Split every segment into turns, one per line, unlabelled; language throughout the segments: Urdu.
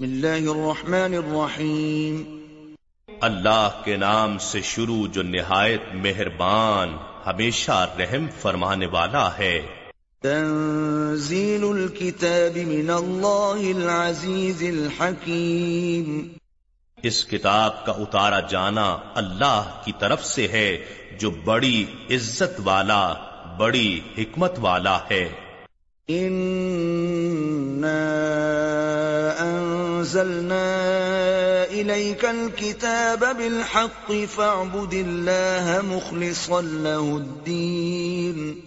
بسم اللہ الرحمن الرحیم۔
اللہ کے نام سے شروع جو نہایت مہربان ہمیشہ رحم فرمانے والا ہے۔
تنزیل الكتاب من اللہ العزیز الحکیم۔
اس کتاب کا اتارا جانا اللہ کی طرف سے ہے جو بڑی عزت والا بڑی حکمت والا ہے۔
انزلنا الیک الكتاب بالحق فاعبد اللہ مخلصا له الدین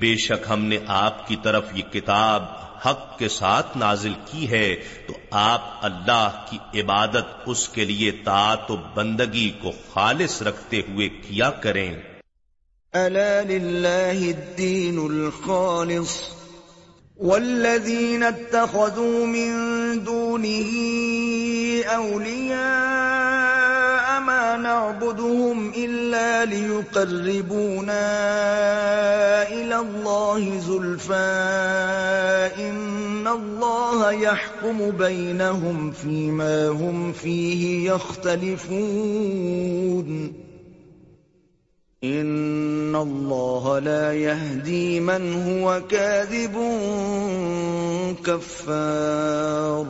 بے شک ہم نے آپ کی طرف یہ کتاب حق کے ساتھ نازل کی ہے تو آپ اللہ کی عبادت اس کے لیے طاعت و بندگی کو خالص رکھتے ہوئے کیا کریں۔
الا للہ الدین الخالص۔ والذین اتخذوا من دونه اولیاء ما نعبدهم الا ليقربونا الى الله زلفا ان الله يحكم بينهم فيما هم فيه يختلفون ان اللہ لا يهدي من هو كاذب کفار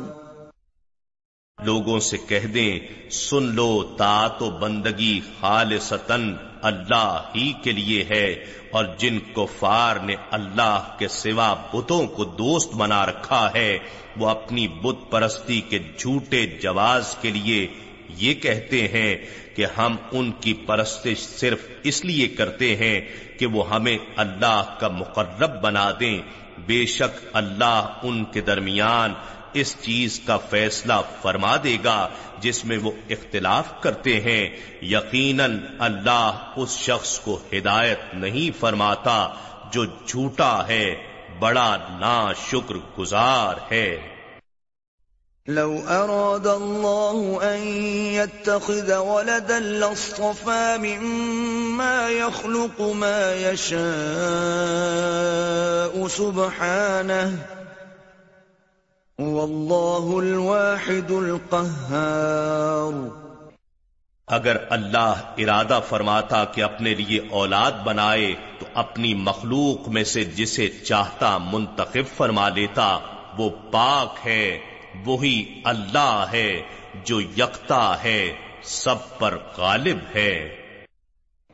لوگوں سے کہہ دیں، سن لو تات و بندگی خالصتاً اللہ ہی کے لیے ہے، اور جن کفار نے اللہ کے سوا بتوں کو دوست بنا رکھا ہے، وہ اپنی بت پرستی کے جھوٹے جواز کے لیے یہ کہتے ہیں کہ ہم ان کی پرستش صرف اس لیے کرتے ہیں کہ وہ ہمیں اللہ کا مقرب بنا دیں۔ بے شک اللہ ان کے درمیان اس چیز کا فیصلہ فرما دے گا جس میں وہ اختلاف کرتے ہیں۔ یقیناً اللہ اس شخص کو ہدایت نہیں فرماتا جو جھوٹا ہے، بڑا نا شکر گزار ہے۔
لو أراد الله أن يتخذ ولدا لاصطفى مما يخلق ما يشاء سبحانه والله الواحد القهار
اگر اللہ ارادہ فرماتا کہ اپنے لیے اولاد بنائے تو اپنی مخلوق میں سے جسے چاہتا منتخب فرما لیتا وہ پاک ہے۔ وہی اللہ ہے جو یکتا ہے، سب پر غالب ہے۔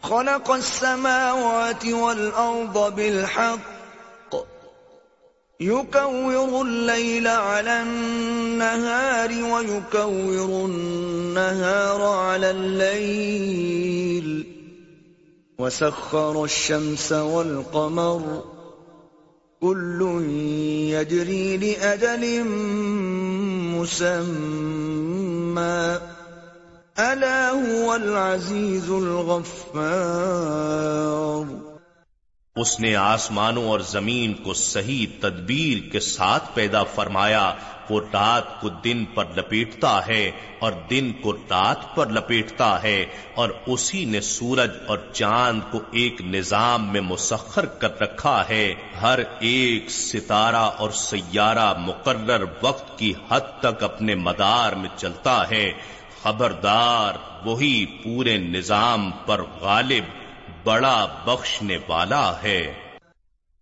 خلق السماوات والأرض بالحق، يكور الليل على النهار ويكور النهار على الليل، وسخر الشمس والقمر. كل يجري لأجل مسمى. ألا هو العزيز الغفار.
اس نے آسمانوں اور زمین کو صحیح تدبیر کے ساتھ پیدا فرمایا وہ رات کو دن پر لپیٹتا ہے اور دن کو رات پر لپیٹتا ہے اور اسی نے سورج اور چاند کو ایک نظام میں مسخر کر رکھا ہے۔ ہر ایک ستارہ اور سیارہ مقرر وقت کی حد تک اپنے مدار میں چلتا ہے۔ خبردار، وہی پورے نظام پر غالب، بڑا بخشنے والا ہے۔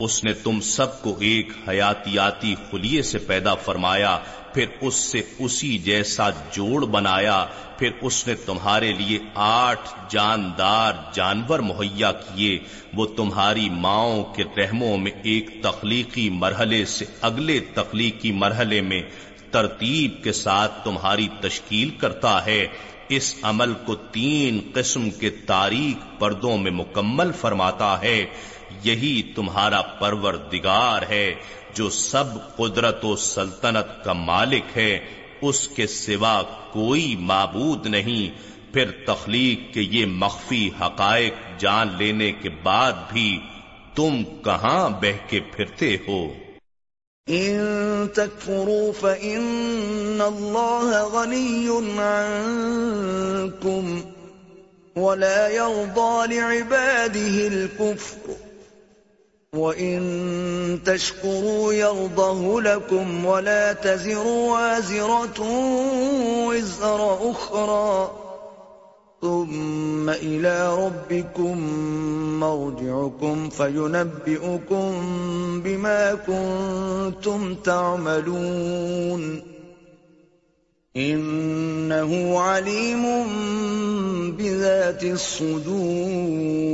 اس نے تم سب کو ایک حیاتیاتی خلیے سے پیدا فرمایا، پھر اس سے اسی جیسا جوڑ بنایا، پھر اس نے تمہارے لیے آٹھ جاندار جانور مہیا کیے، وہ تمہاری ماؤں کے رحموں میں ایک تخلیقی مرحلے سے اگلے تخلیقی مرحلے میں ترتیب کے ساتھ تمہاری تشکیل کرتا ہے۔ اس عمل کو تین قسم کے تاریخ پردوں میں مکمل فرماتا ہے۔ یہی تمہارا پرور دگار ہے جو سب قدرت و سلطنت کا مالک ہے، اس کے سوا کوئی معبود نہیں۔ پھر تخلیق کے یہ مخفی حقائق جان لینے کے بعد بھی تم کہاں بہ کے پھرتے ہو؟
ان تكفروا فإن الله غني عنكم ولا يرضى لعباده الكفر وإن تشكروا يرضه لكم ولا تزر وازرة وزر أخرى ثم إلى ربكم مرجعكم فينبئكم بما كنتم تعملون إنه عليم بذات الصدور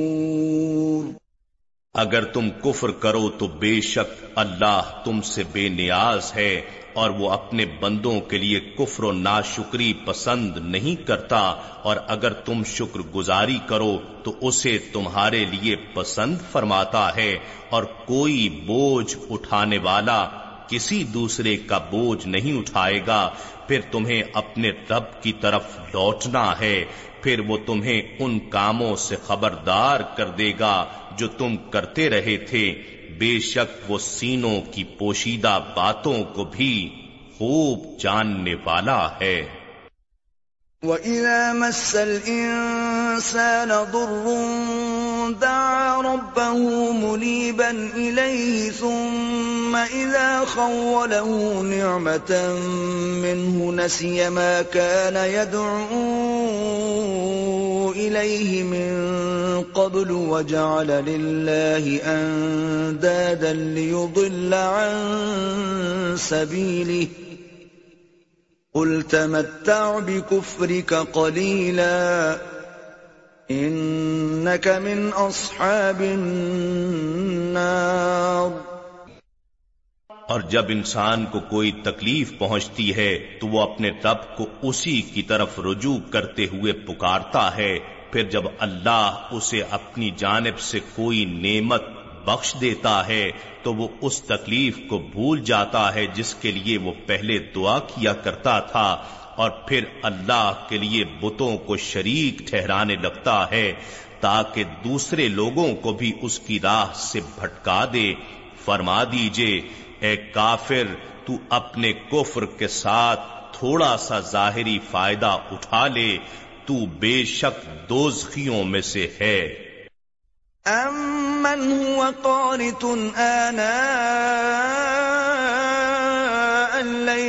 اگر تم کفر کرو تو بے شک اللہ تم سے بے نیاز ہے اور وہ اپنے بندوں کے لیے کفر و ناشکری پسند نہیں کرتا اور اگر تم شکر گزاری کرو تو اسے تمہارے لیے پسند فرماتا ہے اور کوئی بوجھ اٹھانے والا کسی دوسرے کا بوجھ نہیں اٹھائے گا، پھر تمہیں اپنے رب کی طرف لوٹنا ہے۔ پھر وہ تمہیں ان کاموں سے خبردار کر دے گا جو تم کرتے رہے تھے۔ بے شک وہ سینوں کی پوشیدہ باتوں کو بھی خوب جاننے والا ہے۔
وَإِذَا مَسَّ الْإِنسَانَ ضُرٌّ دَعَا رَبَّهُ مُنِيبًا إِلَيْهِ، ثُمَّ إِذَا خَوَّلَهُ نِعْمَةً مِّنْهُ نَسِيَ مَا كَانَ يَدْعُو إِلَيْهِ مِن قَبْلُ وَجَعَلَ لِلَّهِ أَندَادًا لِّيُضِلَّ عَن سَبِيلِهِ. قل تمتع بكفرك قليلا. انك من اصحاب النار.
اور جب انسان کو کوئی تکلیف پہنچتی ہے، تو وہ اپنے رب کو اسی کی طرف رجوع کرتے ہوئے پکارتا ہے۔ پھر جب اللہ اسے اپنی جانب سے کوئی نعمت بخش دیتا ہے، تو وہ اس تکلیف کو بھول جاتا ہے جس کے لیے وہ پہلے دعا کیا کرتا تھا۔ اور پھر اللہ کے لیے بتوں کو شریک ٹھہرانے لگتا ہے تاکہ دوسرے لوگوں کو بھی اس کی راہ سے بھٹکا دے۔ فرما دیجیے، اے کافر، تو اپنے کفر کے ساتھ تھوڑا سا ظاہری فائدہ اٹھا لے۔ تو بے شک دوزخیوں میں سے ہے۔
أَمَّنْ هُوَ قَانِتٌ آنَاءَ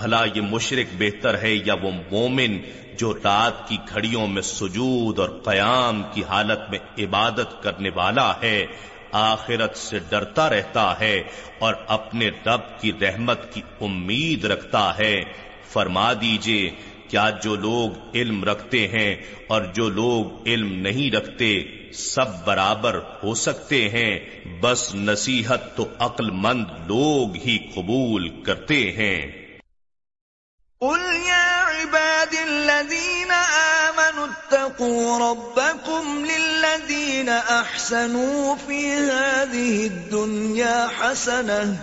بھلا یہ مشرق بہتر ہے یا وہ مومن جو رات کی گھڑیوں میں سجود اور قیام کی حالت میں عبادت کرنے والا ہے، آخرت سے ڈرتا رہتا ہے اور اپنے رب کی رحمت کی امید رکھتا ہے۔ فرما دیجیے، کیا جو لوگ علم رکھتے ہیں اور جو لوگ علم نہیں رکھتے سب برابر ہو سکتے ہیں، بس نصیحت تو عقل مند لوگ ہی قبول کرتے ہیں۔
قل يا عباد الذين آمنوا اتقوا ربكم للذين أحسنوا في هذه الدنيا حسنة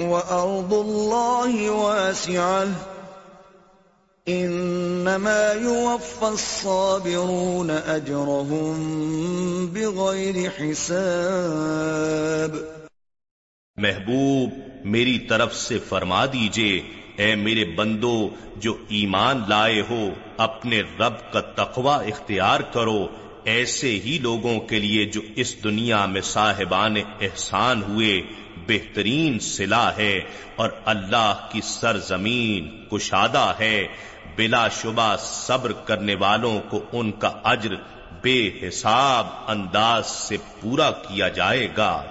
وأرض الله واسعة انما يوفى الصابرون اجرهم بغير حساب
محبوب، میری طرف سے فرما دیجیے اے میرے بندو، جو ایمان لائے ہو، اپنے رب کا تقوی اختیار کرو۔ ایسے ہی لوگوں کے لیے جو اس دنیا میں صاحبان احسان ہوئے، بہترین سلا ہے۔ اور اللہ کی سرزمین کشادہ ہے۔ بلا شبہ صبر کرنے والوں کو ان کا اجر بے حساب انداز سے پورا کیا جائے گا۔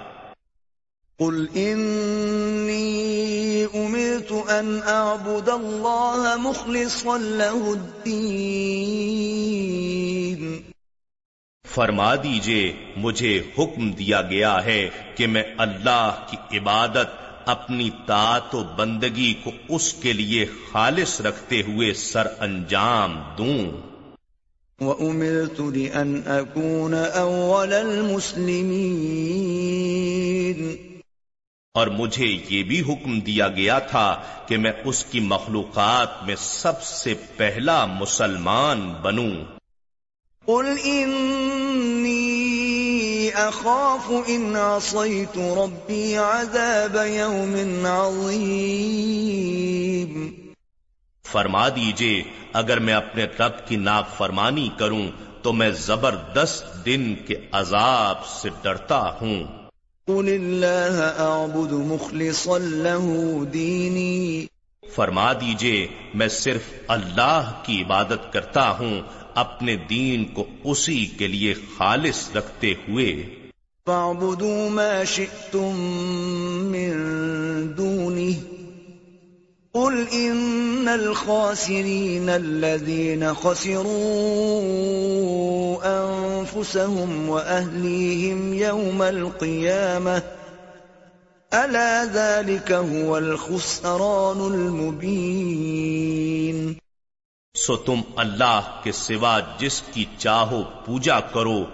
قل انی امرت ان اعبد اللہ مخلصا له الدین
فرما دیجیے مجھے حکم دیا گیا ہے کہ میں اللہ کی عبادت اپنی طاعت و بندگی کو اس کے لیے خالص رکھتے ہوئے سر انجام دوں۔
وَأُمِرْتُ لِأَنْ أَكُونَ أَوَّلَ الْمُسْلِمِينَ۔
اور مجھے یہ بھی حکم دیا گیا تھا کہ میں اس کی مخلوقات میں سب سے پہلا مسلمان بنوں۔
قل انی اخاف ان عصیت ربی عذاب یوم عظیم
فرما دیجیے اگر میں اپنے رب کی ناک فرمانی کروں تو میں زبردست دن کے عذاب سے ڈرتا ہوں۔
قل اللہ اعبد مخلصا له دینی
فرما دیجیے میں صرف اللہ کی عبادت کرتا ہوں اپنے دین کو اسی کے لیے خالص رکھتے ہوئے۔
فاعبدوا ما شئتم من دونه. قل ان الخاسرين الذين خسروا انفسهم واهليهم يوم القيامه الا ذلك هو الخسران المبين
سو تم اللہ کے سوا جس کی چاہو پوجا کرو،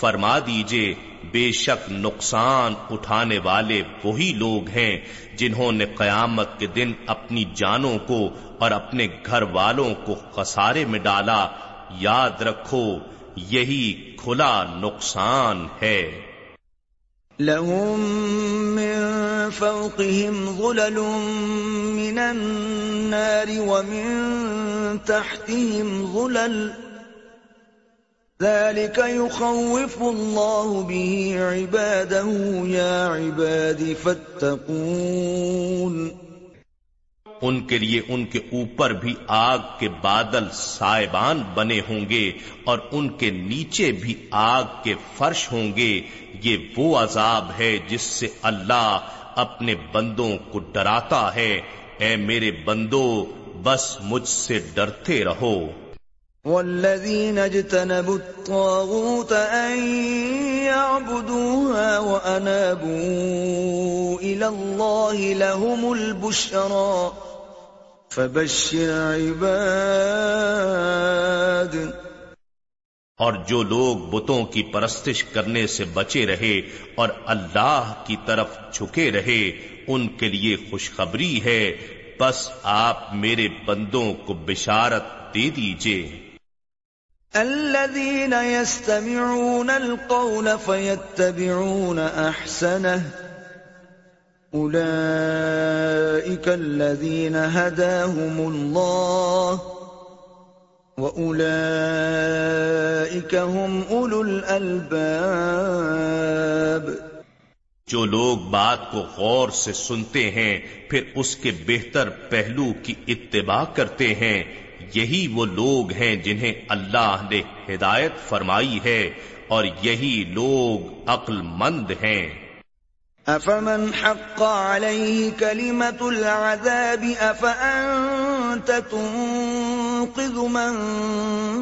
فرما دیجیے، بے شک نقصان اٹھانے والے وہی لوگ ہیں جنہوں نے قیامت کے دن اپنی جانوں کو اور اپنے گھر والوں کو خسارے میں ڈالا، یاد رکھو، یہی کھلا نقصان ہے۔
لهم من فوقهم ظلل من النار ومن تحتهم ظلل ذلك يخوف الله به عباده، يا عباد فاتقون.
ان کے لیے ان کے اوپر بھی آگ کے بادل سائبان بنے ہوں گے اور ان کے نیچے بھی آگ کے فرش ہوں گے، یہ وہ عذاب ہے جس سے اللہ اپنے بندوں کو ڈراتا ہے۔ اے میرے بندو، بس مجھ سے ڈرتے رہو۔
والذين اجتنبوا الطاغوت أن يعبدوها وأنابوا إلى الله لهم البشرى. فبشر عباد.
اور جو لوگ بتوں کی پرستش کرنے سے بچے رہے اور اللہ کی طرف جھکے رہے، ان کے لیے خوشخبری ہے، بس آپ میرے بندوں کو بشارت دے دیجیے۔
الذين يستمعون القول فيتبعون احسنه اولئك الذين هداهم الله. واولئك هم اولو الالباب
جو لوگ بات کو غور سے سنتے ہیں، پھر اس کے بہتر پہلو کی اتباع کرتے ہیں۔ یہی وہ لوگ ہیں جنہیں اللہ نے ہدایت فرمائی ہے اور یہی لوگ عقل مند ہیں۔
افمن حق عليه كلمة العذاب افانت تنقذ من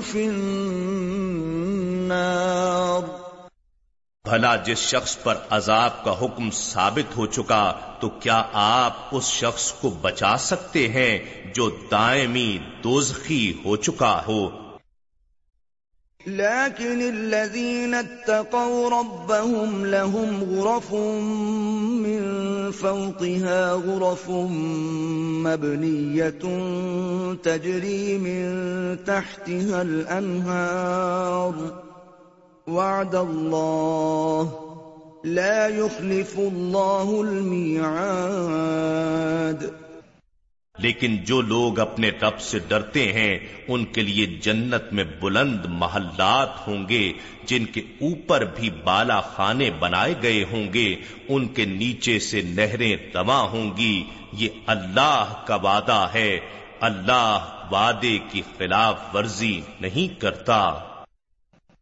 في النار
بھلا جس شخص پر عذاب کا حکم ثابت ہو چکا، تو کیا آپ اس شخص کو بچا سکتے ہیں جو دائمی دوزخی ہو چکا ہو؟
لكن الذين اتقوا ربهم لهم غرف من فوقها غرف مبنية تجري من تحتها الأنهار وعد الله لا يخلف الله الميعاد.
لیکن جو لوگ اپنے رب سے ڈرتے ہیں، ان کے لیے جنت میں بلند محلات ہوں گے، جن کے اوپر بھی بالا خانے بنائے گئے ہوں گے، ان کے نیچے سے نہریں رواں ہوں گی۔ یہ اللہ کا وعدہ ہے۔ اللہ وعدے کی خلاف ورزی نہیں کرتا۔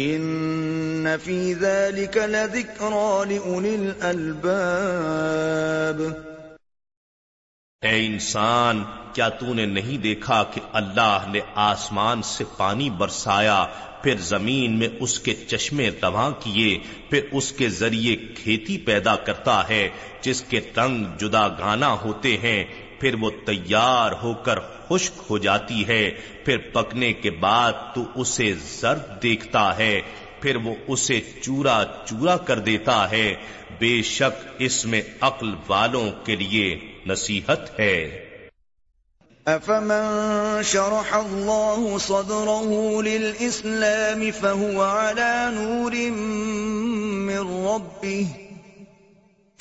ان فی ذلك لذکرى لأولی الالباب
اے انسان، کیا تو نے نہیں دیکھا کہ اللہ نے آسمان سے پانی برسایا، پھر زمین میں اس کے چشمے رواں کیے، پھر اس کے ذریعے کھیتی پیدا کرتا ہے، جس کے رنگ جدا گانا ہوتے ہیں، پھر وہ تیار ہو کر خشک ہو جاتی ہے، پھر پکنے کے بعد تو اسے زرد دیکھتا ہے، پھر وہ اسے چورا چورا کر دیتا ہے۔ بے شک اس میں عقل والوں کے لیے نصیحت ہے۔
افمن شرح الله صدره للاسلام فهو على نور من ربه۔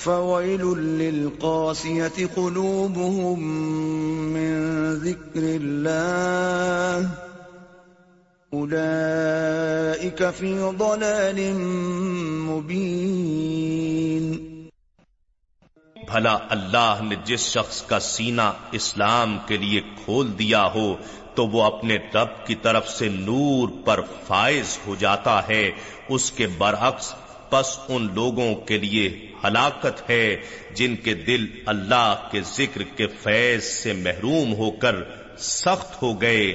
فويل للقاسية قلوبهم من ذكر الله. أولئك في ضلال مبين.
بھلا اللہ نے جس شخص کا سینہ اسلام کے لیے کھول دیا ہو، تو وہ اپنے رب کی طرف سے نور پر فائز ہو جاتا ہے۔ اس کے برعکس پس ان لوگوں کے لیے ہلاکت ہے جن کے دل اللہ کے ذکر کے فیض سے محروم ہو کر سخت ہو گئے،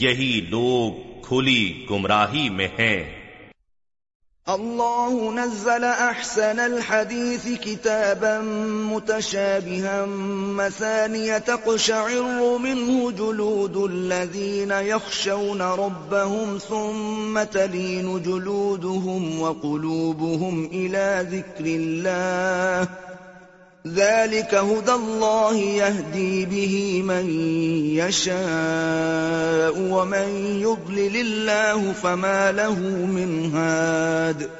یہی لوگ کھلی گمراہی میں ہیں۔
الله نزل أحسن الحديث كتابا متشابها مثانية تقشعر منه جلود الذين يخشون ربهم ثم تلين جلودهم وقلوبهم إلى ذكر الله ذلك هدى الله يهدي به من يشاء ومن يضلل الله فما له من هاد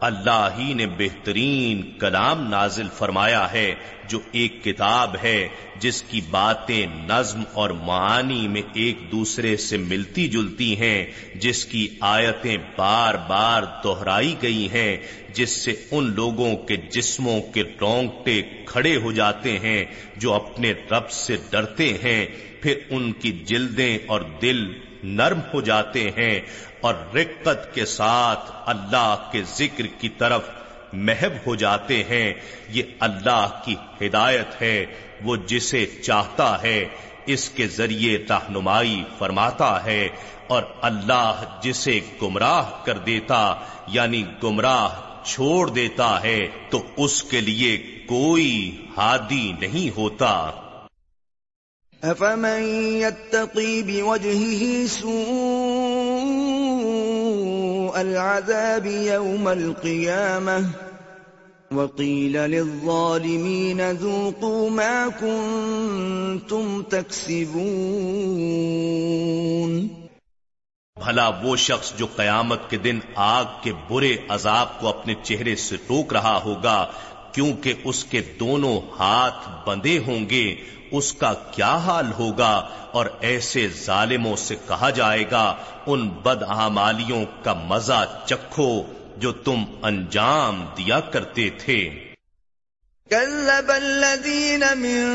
اللہ ہی نے بہترین کلام نازل فرمایا ہے، جو ایک کتاب ہے، جس کی باتیں نظم اور معانی میں ایک دوسرے سے ملتی جلتی ہیں، جس کی آیتیں بار بار دہرائی گئی ہیں، جس سے ان لوگوں کے جسموں کے رونگٹے کھڑے ہو جاتے ہیں، جو اپنے رب سے ڈرتے ہیں، پھر ان کی جلدیں اور دل نرم ہو جاتے ہیں۔ اور رقت کے ساتھ اللہ کے ذکر کی طرف محب ہو جاتے ہیں، یہ اللہ کی ہدایت ہے، وہ جسے چاہتا ہے، اس کے ذریعے رہنمائی فرماتا ہے، اور اللہ جسے گمراہ کر دیتا یعنی گمراہ چھوڑ دیتا ہے، تو اس کے لیے کوئی ہادی نہیں ہوتا۔
افمن يتقي بوجهه سوء العذاب يوم القيامة. وقيل للظالمين ذوقوا ما كنتم تكسبون.
بھلا وہ شخص جو قیامت کے دن آگ کے برے عذاب کو اپنے چہرے سے روک رہا ہوگا کیونکہ اس کے دونوں ہاتھ بندے ہوں گے، اس کا کیا حال ہوگا؟ اور ایسے ظالموں سے کہا جائے گا، ان بد آمالیوں کا مزہ چکھو جو تم انجام دیا کرتے تھے۔
كذب الذين من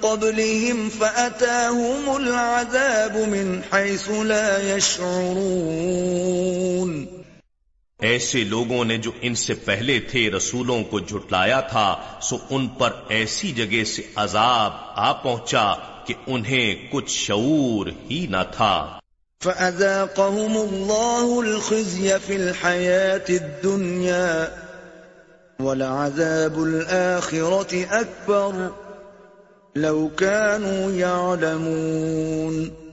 قبلهم فأتاهم العذاب من حيث لا يشعرون۔
ایسے لوگوں نے جو ان سے پہلے تھے رسولوں کو جھٹلایا تھا، سو ان پر ایسی جگہ سے عذاب آ پہنچا کہ انہیں کچھ شعور ہی نہ تھا۔
فَأَذَاقَهُمُ اللَّهُ الْخِزْيَ فِي الْحَيَاةِ الدُّنْيَا وَلَعَذَابُ الْآخِرَةِ أَكْبَرُ لو كانوا يعلمون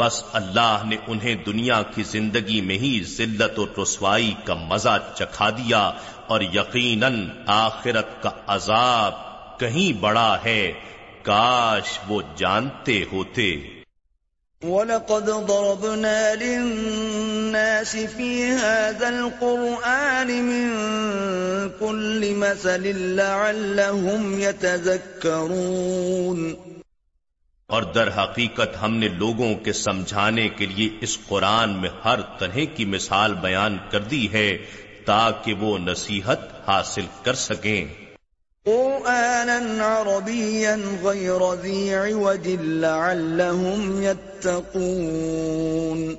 بس اللہ نے انہیں دنیا کی زندگی میں ہی ذلت و رسوائی کا مزہ چکھا دیا اور یقیناً آخرت کا عذاب کہیں بڑا ہے۔ کاش وہ جانتے ہوتے۔
وَلَقَدْ ضَرَبْنَا لِلنَّاسِ فِي هَذَا الْقُرْآنِ مِنْ كُلِّ مَثَلٍ لَعَلَّهُمْ يَتَذَكَّرُونَ
اور در حقیقت ہم نے لوگوں کے سمجھانے کے لیے اس قرآن میں ہر طرح کی مثال بیان کر دی ہے تاکہ وہ نصیحت حاصل کر سکیں۔
عربيا غير لعلهم يتقون۔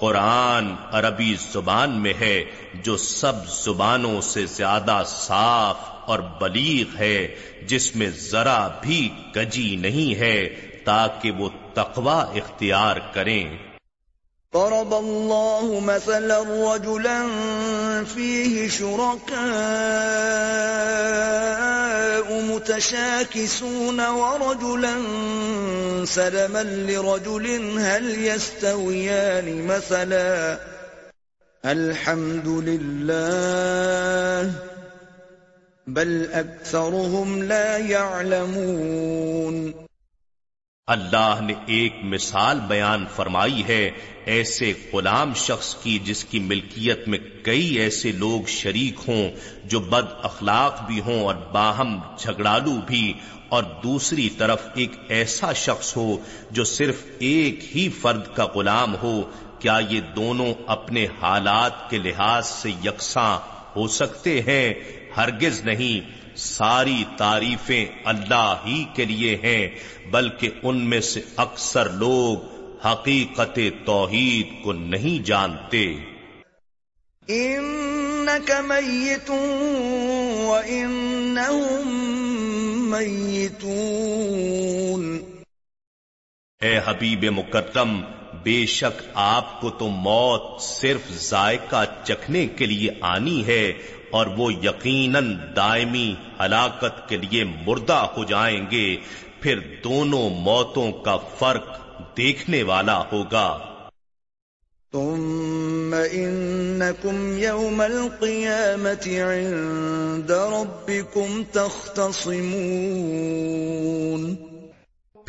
قرآن عربی زبان میں ہے جو سب زبانوں سے زیادہ صاف اور بلیغ ہے جس میں ذرا بھی کجی نہیں ہے تاکہ وہ تقوی اختیار کریں۔
ضرب الله مثلا رجلا فيه شركاء متشاكسون ورجلا سلما لرجل هل يستويان مثلا الحمد لله بل أكثرهم لا يعلمون۔
اللہ نے ایک مثال بیان فرمائی ہے، ایسے غلام شخص کی جس کی ملکیت میں کئی ایسے لوگ شریک ہوں، جو بد اخلاق بھی ہوں اور باہم جھگڑالو بھی۔ اور دوسری طرف ایک ایسا شخص ہو جو صرف ایک ہی فرد کا غلام ہو، کیا یہ دونوں اپنے حالات کے لحاظ سے یکساں ہو سکتے ہیں؟ ہرگز نہیں ساری تعریفیں اللہ ہی کے لیے ہیں بلکہ ان میں سے اکثر لوگ حقیقت توحید کو نہیں جانتے۔
انك ميت وانهم ميتون
اے حبیب مکرم بے شک آپ کو تو موت صرف ذائقہ چکھنے کے لیے آنی ہے اور وہ یقیناً دائمی ہلاکت کے لیے مردہ ہو جائیں گے، پھر دونوں موتوں کا فرق دیکھنے والا ہوگا۔
ثم انکم یوم القیامت عند ربکم تختصمون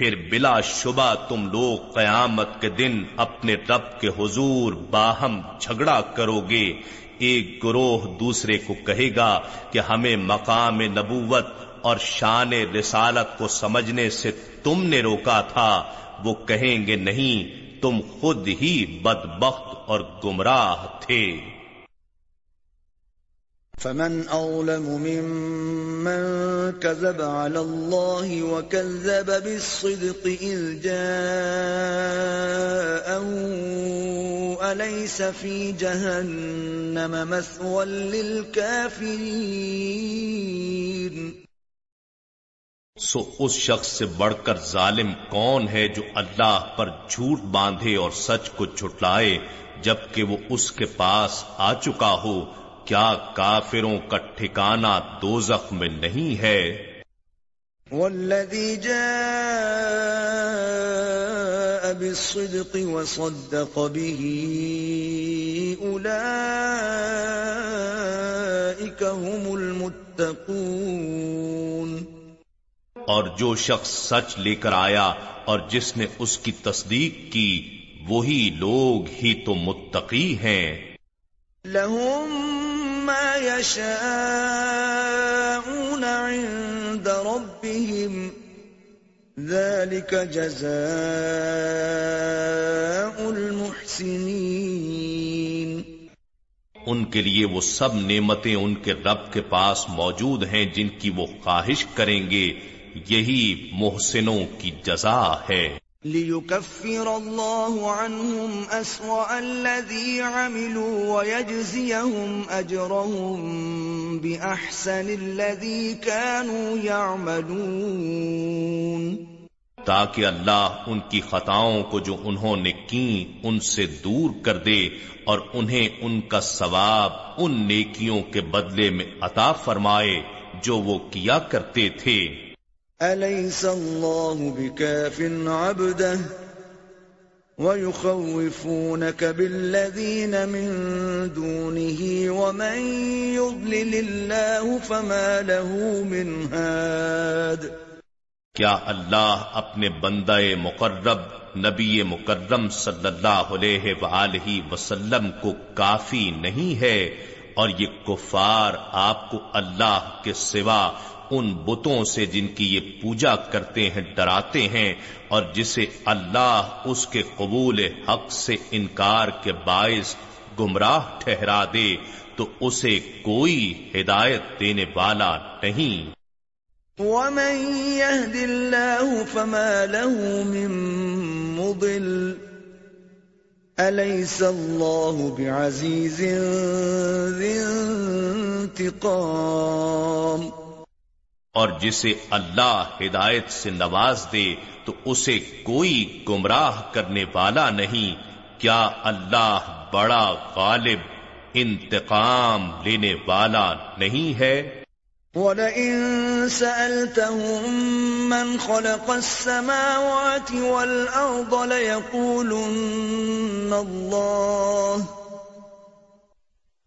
پھر بلا شبہ تم لوگ قیامت کے دن اپنے رب کے حضور باہم جھگڑا کرو گے۔ ایک گروہ دوسرے کو کہے گا کہ ہمیں مقام نبوت اور شان رسالت کو سمجھنے سے تم نے روکا تھا۔ وہ کہیں گے نہیں، تم خود ہی بدبخت اور گمراہ تھے۔
فمن أظلم ممن كذب على الله وكذب بالصدق إذ جاءه أليس في جهنم مثوى للكافرين؟
سو اس شخص سے بڑھ کر ظالم کون ہے جو اللہ پر جھوٹ باندھے اور سچ کو جھٹلائے جبکہ وہ اس کے پاس آ چکا ہو کیا کافروں کا ٹھکانہ دوزخ میں نہیں ہے؟
والذی جاء بالصدق وصدق به اولئیک هم المتقون
اور جو شخص سچ لے کر آیا اور جس نے اس کی تصدیق کی وہی لوگ ہی تو متقی ہیں۔
لهم ما يشاءون عند ربهم. ذلك جزاء المحسنين.
ان کے لیے وہ سب نعمتیں ان کے رب کے پاس موجود ہیں جن کی وہ خواہش کریں گے، یہی محسنوں کی جزا ہے۔
ليكفر الله عنهم أسوأ الذي عملوا ويجزيهم أجرهم بأحسن الذي كانوا يعملون۔
تاکہ اللہ ان کی خطاؤں کو جو انہوں نے کی ان سے دور کر دے اور انہیں ان کا ثواب ان نیکیوں کے بدلے میں عطا فرمائے جو وہ کیا کرتے تھے۔
أليس الله بكاف عبده ويخوفونك بالذين من دونه ومن يضلل الله فما له من هاد
کیا اللہ اپنے بندہ مقرب نبی مکرم صلی اللہ علیہ وآلہ وسلم کو کافی نہیں ہے اور یہ کفار آپ کو اللہ کے سوا ان بتوں سے جن کی یہ پوجا کرتے ہیں، ڈراتے ہیں اور جسے اللہ اس کے قبول حق سے انکار کے باعث گمراہ ٹھہرا دے، تو اسے کوئی ہدایت دینے والا نہیں۔
ومن يهد الله فما له من مضل أليس الله بعزيز ذي انتقام
اور جسے اللہ ہدایت سے نواز دے تو اسے کوئی گمراہ کرنے والا نہیں۔ کیا اللہ بڑا غالب، انتقام لینے والا نہیں ہے؟
وَلَئِن سَأَلْتَهُم مَّنْ خَلَقَ السَّمَاوَاتِ وَالْأَرْضَ لَيَقُولُنَّ اللَّهُ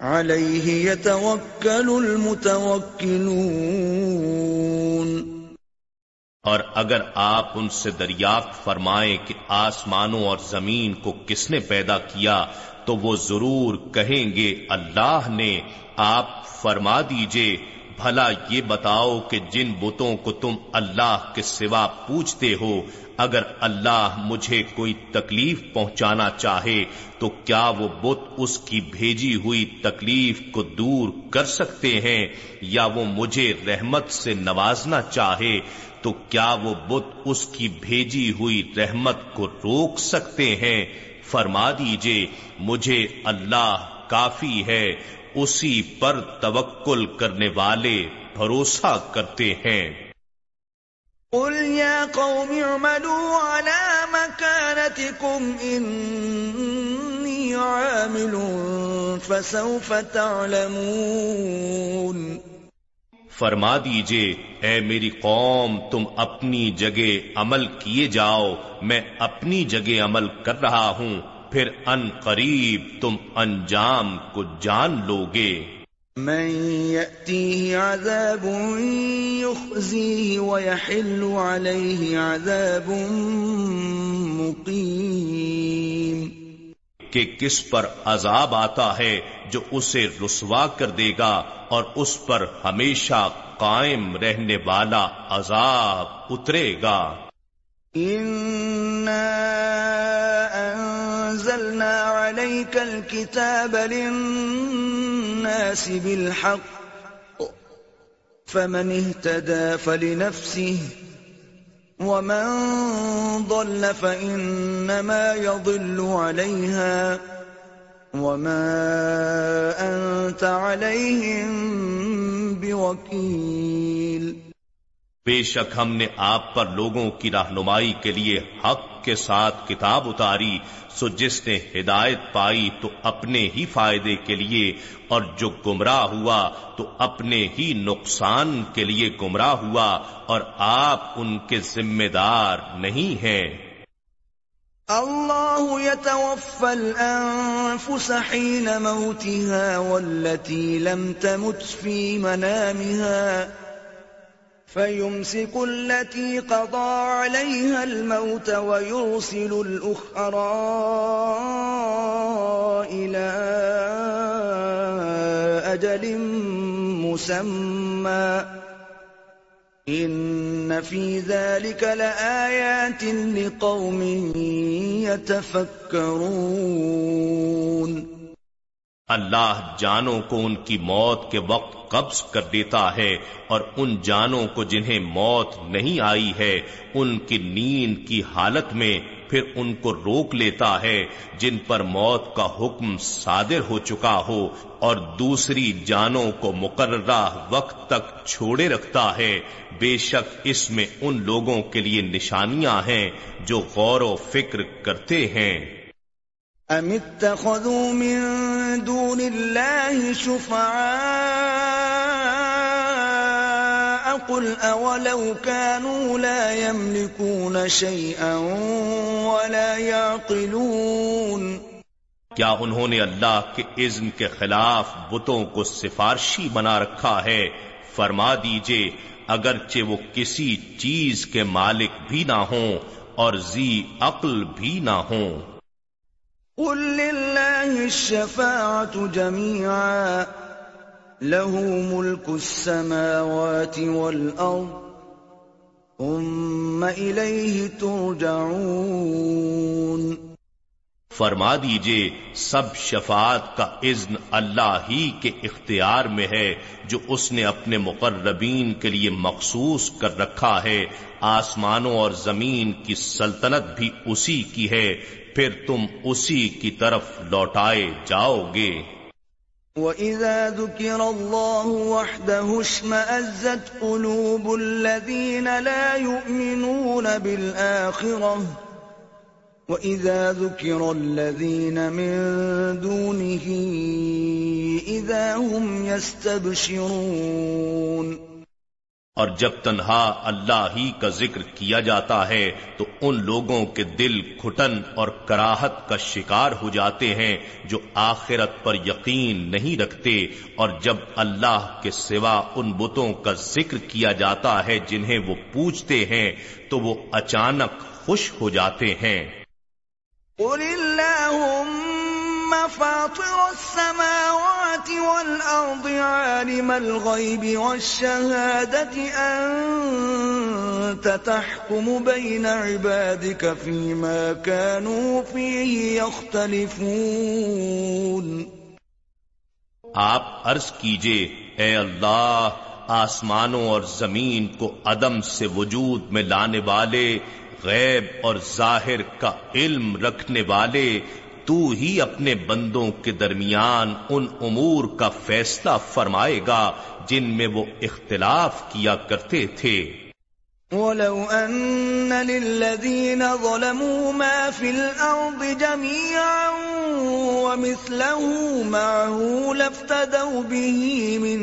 علیہ
اور اگر آپ ان سے دریافت فرمائیں کہ آسمانوں اور زمین کو کس نے پیدا کیا، تو وہ ضرور کہیں گے اللہ نے آپ فرما دیجیے بھلا یہ بتاؤ کہ جن بتوں کو تم اللہ کے سوا پوچھتے ہو، اگر اللہ مجھے کوئی تکلیف پہنچانا چاہے، تو کیا وہ بت اس کی بھیجی ہوئی تکلیف کو دور کر سکتے ہیں یا وہ مجھے رحمت سے نوازنا چاہے؟ تو کیا وہ بت اس کی بھیجی ہوئی رحمت کو روک سکتے ہیں؟ فرما دیجیے، مجھے اللہ کافی ہے اسی پر توکل کرنے والے بھروسہ کرتے ہیں۔
قل يا قوم اعملوا على مكانتكم إني عامل فسوف تعلمون۔
فرما دیجیے اے میری قوم تم اپنی جگہ عمل کیے جاؤ میں اپنی جگہ عمل کر رہا ہوں۔ پھر ان قریب تم انجام کو جان لوگے۔
من يأتيه عذاب يخزيه ويحل عليه عذاب مقيم
کہ کس پر عذاب آتا ہے جو اسے رسوا کر دے گا اور اس پر ہمیشہ قائم رہنے والا عذاب اترے گا۔
انزلنا عليك الكتاب للناس بالحق فمن اهتدى فلنفسه ومن ضل فإنما يضل عليها وما أنت عليهم بوكيل
بے شک ہم نے آپ پر لوگوں کی رہنمائی کے لیے حق کے ساتھ کتاب اتاری سو جس نے ہدایت پائی تو اپنے ہی فائدے کے لیے، اور جو گمراہ ہوا تو اپنے ہی نقصان کے لیے گمراہ ہوا، اور آپ ان کے ذمہ دار نہیں ہیں۔
اللہ يتوفى الانفس حين موتها والتي لم تمت في منامها۔ فيمسك التي قضى عليها الموت ويرسل الأخرى إلى أجل مسمى. إن في ذلك لآيات لقوم يتفكرون.
اللہ جانوں کو ان کی موت کے وقت قبض کر دیتا ہے اور ان جانوں کو جنہیں موت نہیں آئی ہے، ان کی نیند کی حالت میں پھر ان کو روک لیتا ہے جن پر موت کا حکم صادر ہو چکا ہو اور دوسری جانوں کو مقررہ وقت تک چھوڑے رکھتا ہے۔ بے شک اس میں ان لوگوں کے لیے نشانیاں ہیں جو غور و فکر کرتے ہیں۔
ام اتخذوا من دون الله شفعاء قل اولو كانوا لا يملكون شيئا ولا يعقلون
کیا انہوں نے اللہ کے اذن کے خلاف بتوں کو سفارشی بنا رکھا ہے؟ فرما دیجیے، اگرچہ وہ کسی چیز کے مالک بھی نہ ہوں اور زی عقل بھی نہ ہوں۔
قل لله الشفاعة جميعا، له ملك السماوات والأرض، ثم إليه ترجعون۔
فرما دیجیے، سب شفاعت کا اذن اللہ ہی کے اختیار میں ہے، جو اس نے اپنے مقربین کے لیے مخصوص کر رکھا ہے۔ آسمانوں اور زمین کی سلطنت بھی اسی کی ہے۔ پھر تم اسی کی طرف لوٹائے جاؤ گے
وَإِذَا ذُكِرَ اللَّهُ وَحْدَهُ اشْمَأَزَّتْ قُلُوبُ الَّذِينَ لَا يُؤْمِنُونَ بِالْآخِرَةِ وَإِذَا ذُكِرَ الَّذِينَ مِن دُونِهِ إِذَا هُمْ يَسْتَبْشِرُونَ
اور جب تنہا اللہ ہی کا ذکر کیا جاتا ہے تو ان لوگوں کے دل کھٹن اور کراہت کا شکار ہو جاتے ہیں جو آخرت پر یقین نہیں رکھتے اور جب اللہ کے سوا ان بتوں کا ذکر کیا جاتا ہے جنہیں وہ پوچھتے ہیں تو وہ اچانک خوش ہو جاتے ہیں۔
قل ثم فاطر السماوات والأرض عالم الغيب والشهادة، أنت تحكم بين عبادك فيما كانوا فيه يختلفون.
آپ عرض کیجیے، اے اللہ، آسمانوں اور زمین کو عدم سے وجود میں لانے والے، غیب اور ظاہر کا علم رکھنے والے تو ہی اپنے بندوں کے درمیان ان امور کا فیصلہ فرمائے گا جن میں وہ اختلاف کیا کرتے تھے۔
وَلَوْ أَنَّ لِلَّذِينَ ظَلَمُوا مَا فِي الْأَرْضِ جَمِيعًا وَمِثْلَهُ مَعَهُ لَافْتَدَوْا بِهِ مِن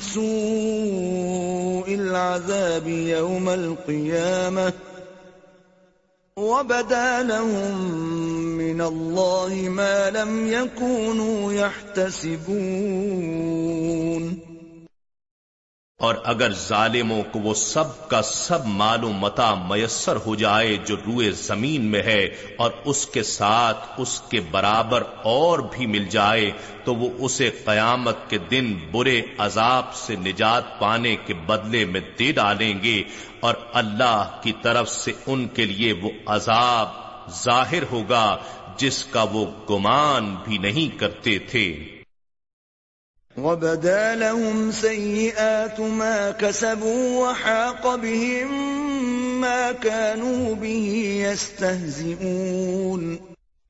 سُوءِ الْعَذَابِ يَوْمَ الْقِيَامَةِ وَبَدَا لَهُم من الله ما لم يكونوا يحتسبون
اور اگر ظالموں کو وہ سب کا سب مال و متا میسر ہو جائے جو روئے زمین میں ہے اور اس کے ساتھ اس کے برابر اور بھی مل جائے، تو وہ اسے قیامت کے دن برے عذاب سے نجات پانے کے بدلے میں دے ڈالیں گے اور اللہ کی طرف سے ان کے لیے وہ عذاب ظاہر ہوگا جس کا وہ گمان بھی نہیں کرتے تھے۔
وَبَدَا لَهُمْ سَيِّئَاتُ مَا كَسَبُوا وَحَاقَ بِهِمْ مَا كَانُوا بِهِ يَسْتَهْزِئُونَ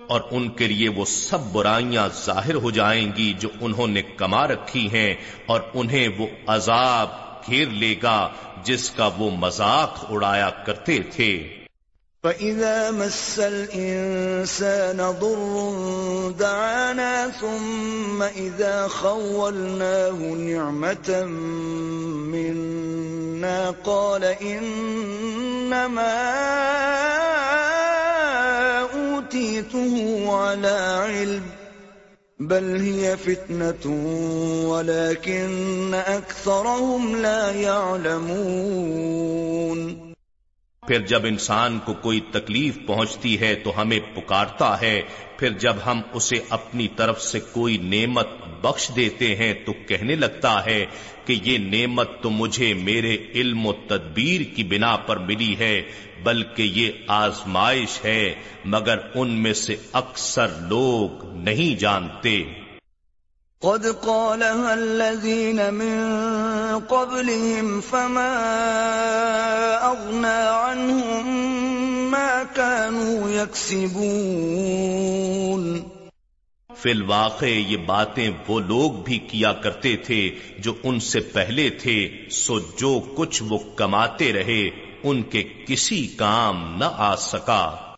اور ان کے لیے وہ سب برائیاں ظاہر ہو جائیں گی جو انہوں نے کما رکھی ہیں اور انہیں وہ عذاب گھیر لے گا جس کا وہ مذاق اڑایا کرتے تھے۔
فَإِذَا مَسَّ الْإِنسَانَ ضُرٌّ دَعَانَا ثُمَّ إِذَا خَوَّلْنَاهُ نِعْمَةً مِنَّا قَالَ إِنَّمَا أُوتِيتُهُ عَلَى عِلْمٍ بَلْ هِيَ فِتْنَةٌ وَلَكِنَّ أَكْثَرَهُمْ لَا يَعْلَمُونَ
پھر جب انسان کو کوئی تکلیف پہنچتی ہے تو ہمیں پکارتا ہے۔ پھر جب ہم اسے اپنی طرف سے کوئی نعمت بخش دیتے ہیں تو کہنے لگتا ہے کہ یہ نعمت تو مجھے میرے علم و تدبیر کی بنا پر ملی ہے، بلکہ یہ آزمائش ہے، مگر ان میں سے اکثر لوگ نہیں جانتے۔
قد قالها الذين من قبلهم فما أغنى عنهم ما كانوا يكسبون.
فی الواقع یہ باتیں وہ لوگ بھی کیا کرتے تھے جو ان سے پہلے تھے، سو جو کچھ وہ کماتے رہے، ان کے کسی کام نہ آ سکا۔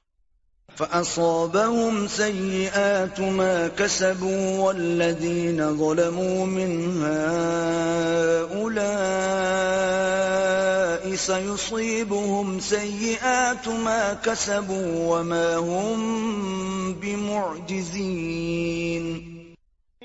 فأصابهم سيئات ما كسبوا والذين ظلموا من هؤلاء سيصيبهم سيئات ما كسبوا وما هم بمعجزين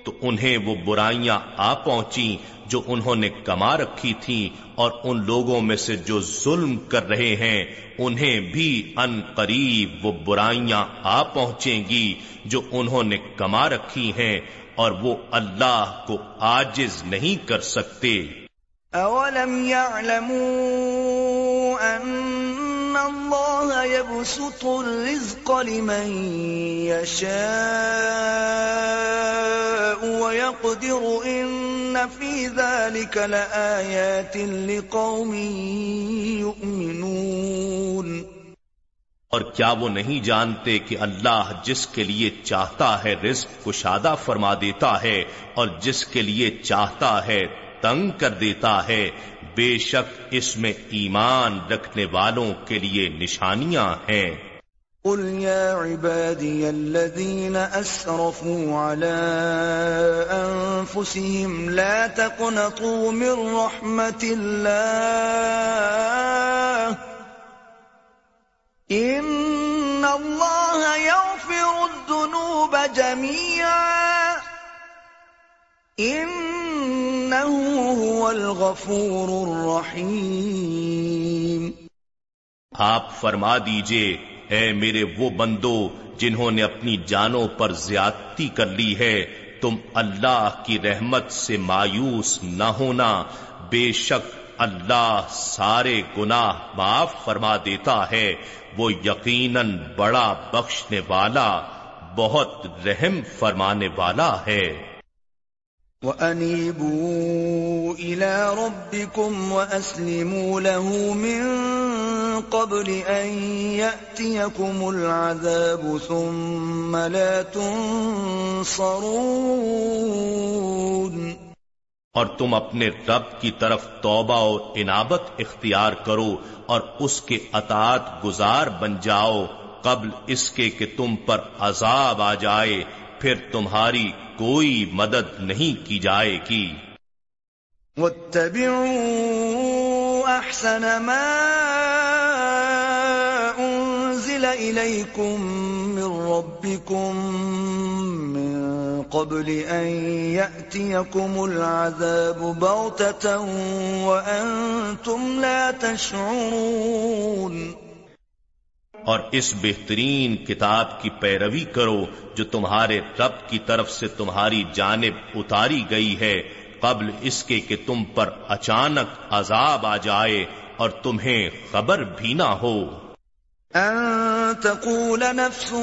تو انہیں وہ برائیاں آ پہنچی جو انہوں نے کما رکھی تھی اور ان لوگوں میں سے جو ظلم کر رہے ہیں، انہیں بھی ان قریب وہ برائیاں آ پہنچیں گی جو انہوں نے کما رکھی ہیں اور وہ اللہ کو آجز نہیں کر سکتے۔
اولم ان اللہ يبسط الرزق لمن يشاء ويقدر ان في ذلك لآيات لقوم يؤمنون
اور کیا وہ نہیں جانتے کہ اللہ جس کے لیے چاہتا ہے رزق کشادہ فرما دیتا ہے اور جس کے لیے چاہتا ہے تنگ کر دیتا ہے بے شک اس میں ایمان رکھنے والوں کے لیے نشانیاں ہیں۔
قل يا عبادي الذين أسرفوا على أنفسهم لا تقنطوا من رحمة الله إن الله يغفر الذنوب جميعا إن الغفور الرحیم۔
آپ فرما دیجیے، اے میرے وہ بندو جنہوں نے اپنی جانوں پر زیادتی کر لی ہے، تم اللہ کی رحمت سے مایوس نہ ہونا، بے شک اللہ سارے گناہ معاف فرما دیتا ہے، وہ یقیناً بڑا بخشنے والا، بہت رحم فرمانے والا ہے۔
وَأَنِيبُوا إِلَىٰ رَبِّكُمْ وَأَسْلِمُوا لَهُ مِن قَبْلِ أَن يَأْتِيَكُمُ الْعَذَابُ ثُمَّ لَا تُنصَرُونَ
اور تم اپنے رب کی طرف توبہ اور انابت اختیار کرو اور اس کے اطاعت گزار بن جاؤ قبل اس کے کہ تم پر عذاب آ جائے پھر تمہاری کوئی مدد نہیں کی جائے گی۔
واتبعوا احسن ما انزل الیکم من ربکم من قبل ان یأتیکم العذاب بغتتا وانتم لا تشعرون
اور اس بہترین کتاب کی پیروی کرو جو تمہارے رب کی طرف سے تمہاری جانب اتاری گئی ہے، قبل اس کے کہ تم پر اچانک عذاب آ جائے اور تمہیں خبر بھی نہ ہو۔
ان تقول نفس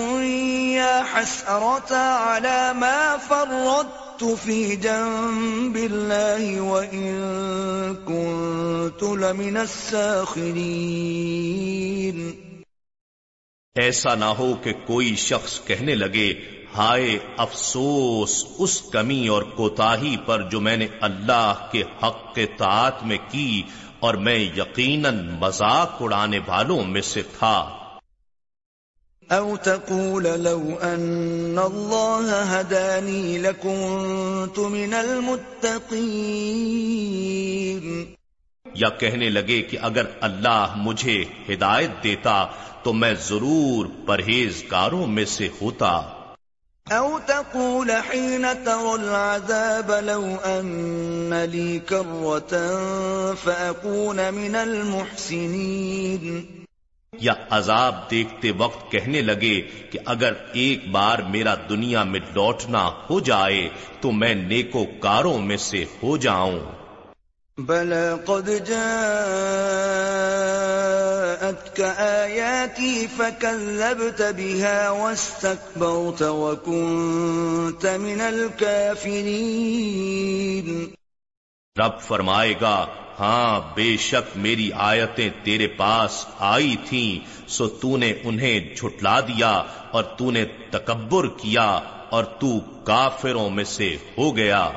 يا حسرة على ما فرطت في جنب الله وإن كنت لمن الساخرين
ایسا نہ ہو کہ کوئی شخص کہنے لگے ہائے افسوس اس کمی اور کوتاہی پر جو میں نے اللہ کے حق کے تعت میں کی اور میں یقیناً مذاق اڑانے والوں میں سے تھا۔
او تقول لو ان اللہ هدانی لکنت من المتقین۔
یا کہنے لگے کہ اگر اللہ مجھے ہدایت دیتا تو میں ضرور پرہیزگاروں میں سے ہوتا۔
او تقول حين ترى العذاب لو ان لي كرة فاكون من المحسنين۔
یا عذاب دیکھتے وقت کہنے لگے کہ اگر ایک بار میرا دنیا میں لوٹنا ہو جائے تو میں نیکو کاروں میں سے ہو جاؤں۔
بلى قد جاءتك آياتي فكذبت بها واستكبرت وكنت من الكافرين.
رب فرمائے گا ہاں بے شک میری آیتیں تیرے پاس آئی تھیں، سو تو نے انہیں جھٹلا دیا اور تو نے تکبر کیا اور تو کافروں میں سے ہو گیا۔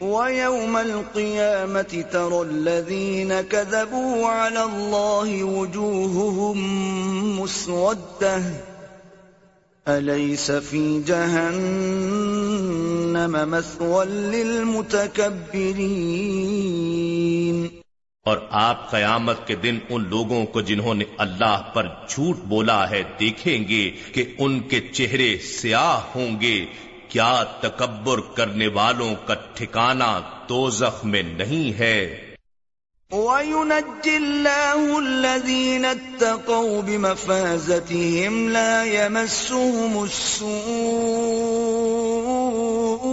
وَيَوْمَ الْقِيَامَةِ تَرَى الَّذِينَ كَذَبُوا عَلَى اللَّهِ وُجُوهُهُمْ مُسْوَدَّةٌ أَلَيْسَ فِي جَهَنَّمَ مَثْوًى لِلْمُتَكَبِّرِينَ
اور آپ قیامت کے دن ان لوگوں کو جنہوں نے اللہ پر جھوٹ بولا ہے دیکھیں گے کہ ان کے چہرے سیاہ ہوں گے کیا تکبر کرنے والوں کا ٹھکانہ دوزخ میں نہیں ہے؟
وَيُنَجِّ اللَّهُ الَّذِينَ اتَّقَوْا بِمَفَازَتِهِمْ لَا يَمَسُّهُمُ السُّوءُ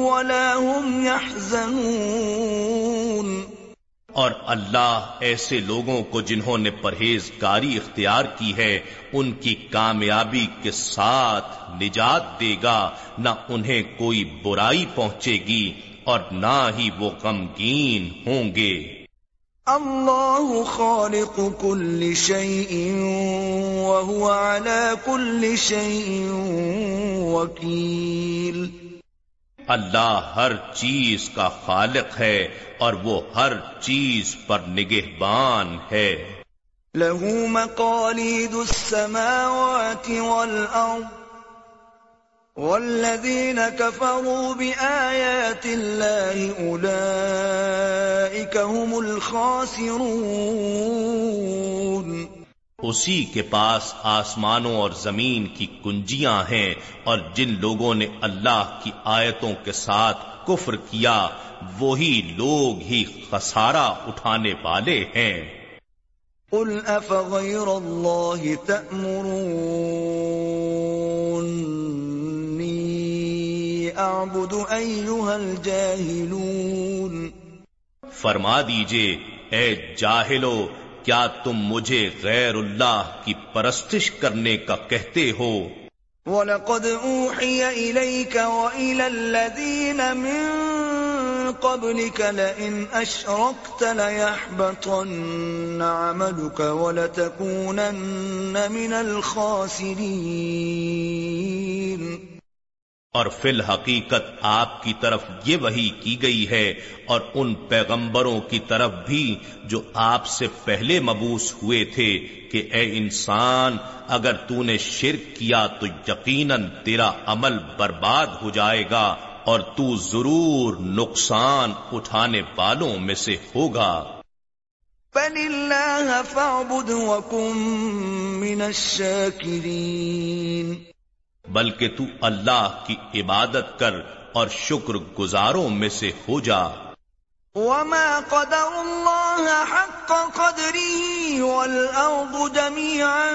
وَلَا هُمْ يَحْزَنُونَ
اور اللہ ایسے لوگوں کو جنہوں نے پرہیزگاری اختیار کی ہے، ان کی کامیابی کے ساتھ نجات دے گا، نہ انہیں کوئی برائی پہنچے گی اور نہ ہی وہ غمگین ہوں گے۔
اللہ خالق كل شيء وهو على كل شيء
اللہ ہر چیز کا خالق ہے اور وہ ہر چیز پر نگہبان ہے۔
له مقاليد السماوات والأرض والذين كفروا بآيات الله أولئك هم الخاسرون۔
اسی کے پاس آسمانوں اور زمین کی کنجیاں ہیں اور جن لوگوں نے اللہ کی آیتوں کے ساتھ کفر کیا وہی لوگ ہی خسارہ اٹھانے والے ہیں۔
قل افغیر اللہ تأمرونی اعبد ایوہ الجاہلون
فرما دیجیے اے جاہلو کیا تم مجھے غیر اللہ کی پرستش کرنے کا کہتے ہو؟
وَلَقَدْ أُوحِيَ إِلَيْكَ وَإِلَى الَّذِينَ مِن قَبْلِكَ لَئِنْ أَشْرَكْتَ لَيَحْبَطَنَّ عَمَلُكَ وَلَتَكُونَنَّ مِنَ الْخَاسِرِينَ
اور فی الحقیقت آپ کی طرف یہ وہی کی گئی ہے اور ان پیغمبروں کی طرف بھی جو آپ سے پہلے مبوس ہوئے تھے کہ اے انسان، اگر تو نے شرک کیا تو یقیناً تیرا عمل برباد ہو جائے گا اور تو ضرور نقصان اٹھانے والوں میں سے ہوگا۔
فَلِلَّهَ فَاعْبُدْ مِّنَ الشَّاكِرِينَ۔
بلکہ تو اللہ کی عبادت کر اور شکر گزاروں میں سے ہو جا۔
وما قدر الله حق قدره والأرض جميعا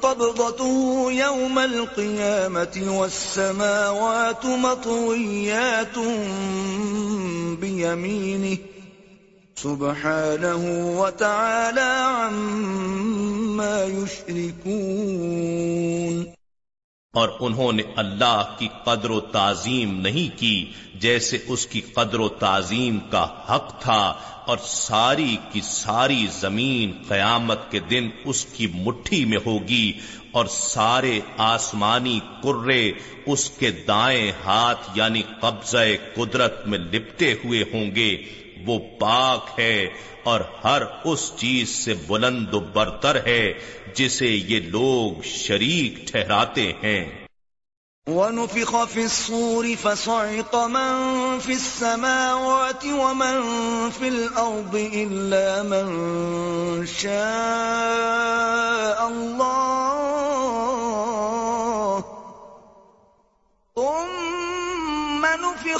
قبضته يوم القيامة والسماوات مطويات بيمينه سبحانه وتعالى عما يشركون
اور انہوں نے اللہ کی قدر و تعظیم نہیں کی جیسے اس کی قدر و تعظیم کا حق تھا اور ساری کی ساری زمین قیامت کے دن اس کی مٹھی میں ہوگی اور سارے آسمانی کرے اس کے دائیں ہاتھ یعنی قبضہ قدرت میں لپٹے ہوئے ہوں گے وہ پاک ہے اور ہر اس چیز سے بلند و برتر ہے جسے یہ لوگ شریک ٹھہراتے ہیں۔
وَنُفِخَ فِي الصُّورِ فَصَعِقَ مَن فِي السَّمَاوَاتِ وَمَن فِي الْأَرْضِ إِلَّا مَن شَاءَ اللَّهُ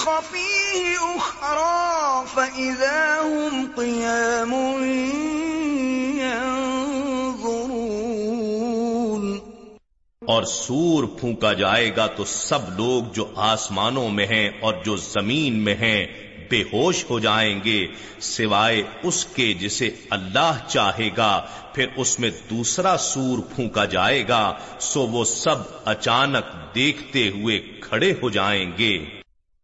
فِيهِ أُخْرَى فَإِذَا هُمْ قِيَامٌ
اور سور پھونکا جائے گا تو سب لوگ جو آسمانوں میں ہیں اور جو زمین میں ہیں بے ہوش ہو جائیں گے، سوائے اس کے جسے اللہ چاہے گا، پھر اس میں دوسرا سور پھونکا جائے گا، سو وہ سب اچانک دیکھتے ہوئے کھڑے ہو جائیں گے۔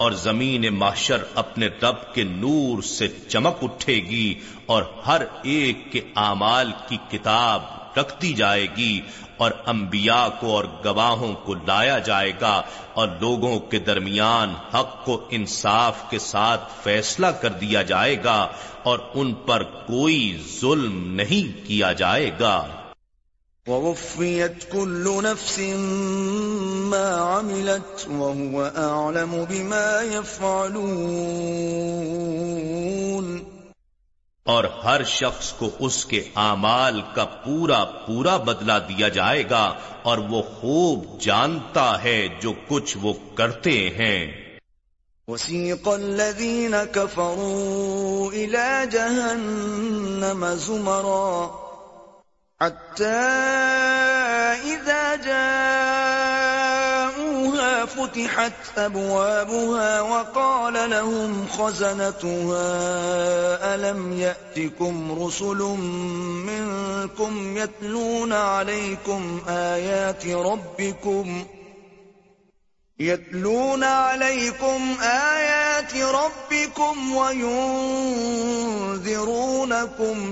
اور زمین محشر اپنے رب کے نور سے چمک اٹھے گی اور ہر ایک کے اعمال کی کتاب رکھ دی جائے گی اور انبیاء کو اور گواہوں کو لایا جائے گا اور لوگوں کے درمیان حق کو انصاف کے ساتھ فیصلہ کر دیا جائے گا اور ان پر کوئی ظلم نہیں کیا جائے گا۔
ووفيت كل نفس ما عملت وهو أعلم بما يفعلون.
اور ہر شخص کو اس کے اعمال کا پورا پورا بدلہ دیا جائے گا اور وہ خوب جانتا ہے جو کچھ وہ کرتے ہیں۔
وسيق الذين كفروا إلى جهنم زمرا. حتى إذا جاءوها فتحت أبوابها وقال لهم خزنتها، ألم يأتكم رسل منكم يتلون عليكم آيات ربكم ۖ؟ يتلون عليكم آيات ربكم وينذرونكم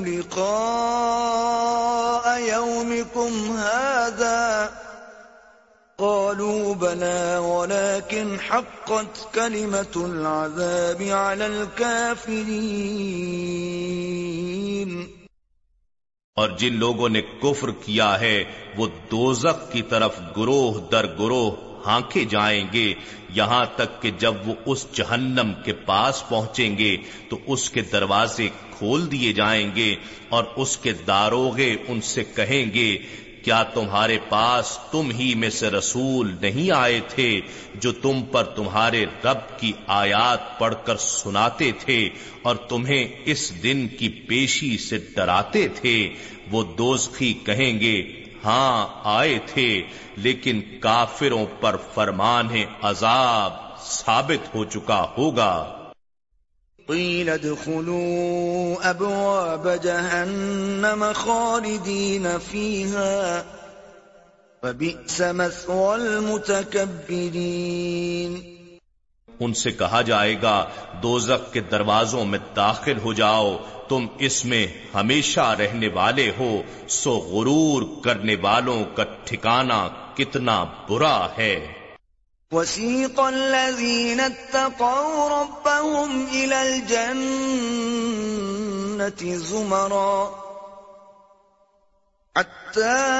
لقاء يومكم هذا قالوا بلى ولكن حقت كلمة العذاب على الكافرين
اور جن لوگوں نے کفر کیا ہے، وہ دوزخ کی طرف گروہ در گروہ ہانکے جائیں گے۔ یہاں تک کہ جب وہ اس جہنم کے پاس پہنچیں گے، تو اس کے دروازے کھول دیے جائیں گے اور اس کے داروغے ان سے کہیں گے، کیا تمہارے پاس تم ہی میں سے رسول نہیں آئے تھے جو تم پر تمہارے رب کی آیات پڑھ کر سناتے تھے اور تمہیں اس دن کی پیشی سے ڈراتے تھے؟ وہ دوزخی کہیں گے ہاں آئے تھے، لیکن کافروں پر فرمان عذاب ثابت ہو چکا ہوگا۔
قیل ادخلوا ابواب جہنم خالدین فیہا۔ فبئس مثوى المتکبرین۔
ان سے کہا جائے گا دوزق کے دروازوں میں داخل ہو جاؤ، تم اس میں ہمیشہ رہنے والے ہو، سو غرور کرنے والوں کا ٹھکانہ کتنا برا ہے۔
وسيق الذين اتقوا ربهم إلى الجنة زمرا۔ حتى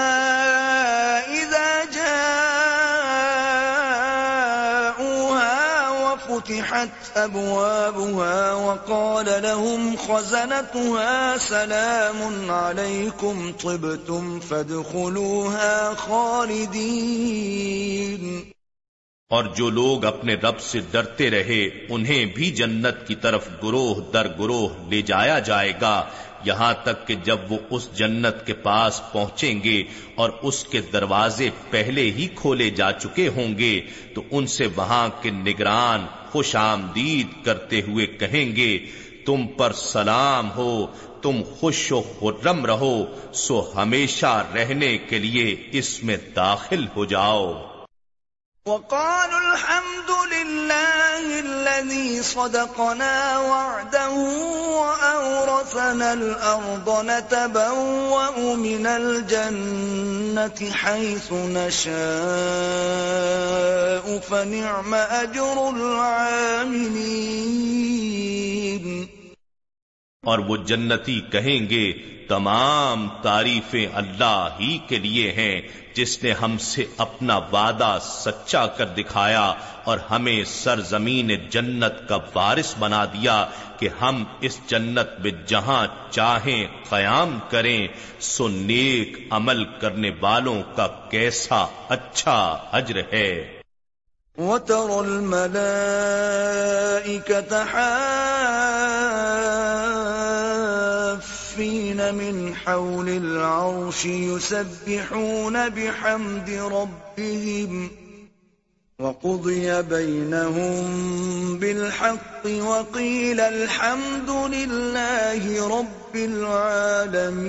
فتحت أبوابها وقال لهم خزنتها سلام عليكم طبتم فادخلوها خالدين.
اور جو لوگ اپنے رب سے ڈرتے رہے انہیں بھی جنت کی طرف گروہ در گروہ لے جایا جائے گا۔ یہاں تک کہ جب وہ اس جنت کے پاس پہنچیں گے اور اس کے دروازے پہلے ہی کھولے جا چکے ہوں گے، تو ان سے وہاں کے نگران خوش آمدید کرتے ہوئے کہیں گے، تم پر سلام ہو، تم خوش و خرم رہو، سو ہمیشہ رہنے کے لیے اس میں داخل ہو جاؤ۔
وقالوا الحمد لله الذي صدقنا وعده وأورثنا الأرض نتبوأ من الجنة حيث نشاء، فنعم أجر العاملين.
اور وہ جنتی کہیں گے، تمام تعریفیں اللہ ہی کے لیے ہیں، جس نے ہم سے اپنا وعدہ سچا کر دکھایا اور ہمیں سرزمین جنت کا وارث بنا دیا کہ ہم اس جنت میں جہاں چاہیں قیام کریں، سو نیک عمل کرنے والوں کا کیسا اچھا اجر ہے۔
وَتَرَى الْمَلَائِكَةَ المسوفين من حول العرش يسبحون بحمد ربهم وقضي بينهم بالحق وقيل الحمد لله رب العالمين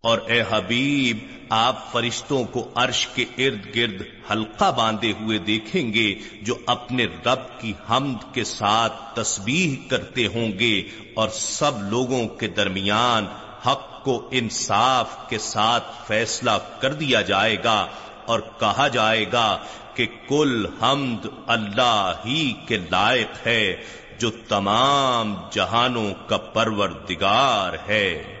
اور اے حبیب آپ فرشتوں کو عرش کے ارد گرد حلقہ باندھے ہوئے دیکھیں گے جو اپنے رب کی حمد کے ساتھ تسبیح کرتے ہوں گے اور سب لوگوں کے درمیان حق کو انصاف کے ساتھ فیصلہ کر دیا جائے گا اور کہا جائے گا کہ کل حمد اللہ ہی کے لائق ہے جو تمام جہانوں کا پروردگار ہے۔